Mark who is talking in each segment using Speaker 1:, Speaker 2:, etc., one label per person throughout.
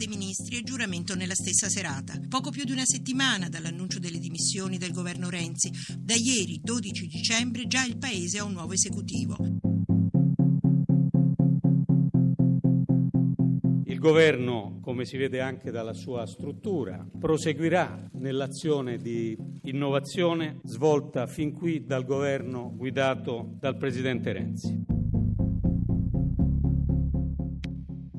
Speaker 1: dei ministri e giuramento nella stessa serata. Poco più di una settimana dall'annuncio delle dimissioni del governo Renzi. Da ieri, 12 dicembre, già il Paese ha un nuovo esecutivo.
Speaker 2: Il governo, come si vede anche dalla sua struttura, proseguirà nell'azione di innovazione svolta fin qui dal governo guidato dal Presidente Renzi.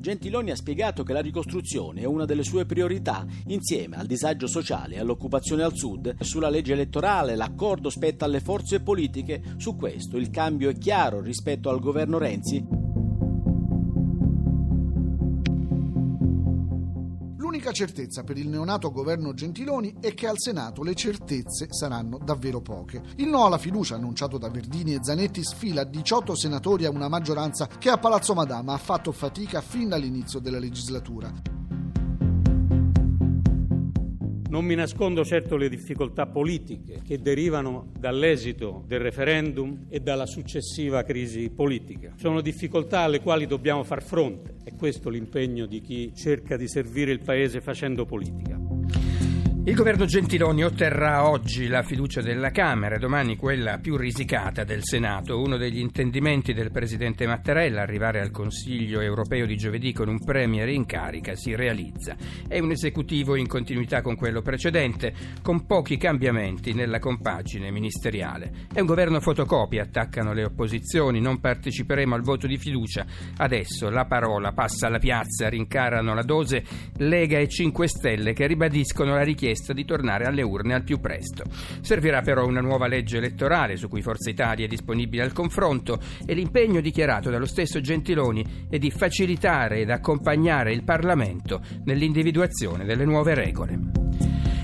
Speaker 3: Gentiloni ha spiegato che la ricostruzione è una delle sue priorità, insieme al disagio sociale e all'occupazione al sud. Sulla legge elettorale l'accordo spetta alle forze politiche, su questo il cambio è chiaro rispetto al governo Renzi.
Speaker 4: L'unica certezza per il neonato governo Gentiloni è che al Senato le certezze saranno davvero poche. Il no alla fiducia annunciato da Verdini e Zanetti sfila 18 senatori a una maggioranza che a Palazzo Madama ha fatto fatica fin dall'inizio della legislatura.
Speaker 2: Non mi nascondo certo le difficoltà politiche che derivano dall'esito del referendum e dalla successiva crisi politica. Sono difficoltà alle quali dobbiamo far fronte. È questo l'impegno di chi cerca di servire il Paese facendo politica.
Speaker 5: Il governo Gentiloni otterrà oggi la fiducia della Camera e domani quella più risicata del Senato. Uno degli intendimenti del presidente Mattarella, arrivare al Consiglio europeo di giovedì con un premier in carica, si realizza. È un esecutivo in continuità con quello precedente, con pochi cambiamenti nella compagine ministeriale. È un governo fotocopia, attaccano le opposizioni, non parteciperemo al voto di fiducia. Adesso la parola passa alla piazza, rincarano la dose Lega e 5 Stelle che ribadiscono la richiesta richiesta di tornare alle urne al più presto. Servirà però una nuova legge elettorale su cui Forza Italia è disponibile al confronto e l'impegno dichiarato dallo stesso Gentiloni è di facilitare ed accompagnare il Parlamento nell'individuazione delle nuove regole.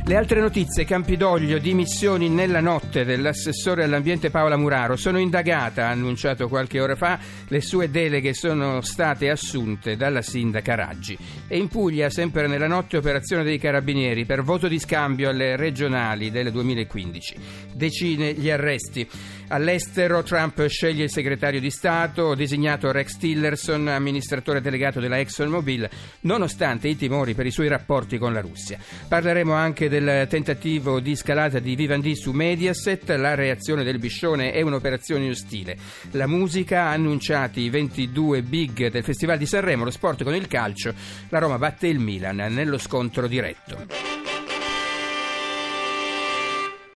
Speaker 5: Le altre notizie, Campidoglio, dimissioni nella notte dell'assessore all'ambiente Paola Muraro. Sono indagata, ha annunciato qualche ora fa, le sue deleghe sono state assunte dalla sindaca Raggi. E in Puglia, sempre nella notte, operazione dei carabinieri per voto di scambio alle regionali del 2015. Decine gli arresti. All'estero Trump sceglie il segretario di Stato, designato Rex Tillerson, amministratore delegato della ExxonMobil, nonostante i timori per i suoi rapporti con la Russia. Parleremo anche del tentativo di scalata di Vivendi su Mediaset, la reazione del Biscione è un'operazione ostile. La musica ha annunciati i 22 big del Festival di Sanremo, lo sport con il calcio, la Roma batte il Milan nello scontro diretto.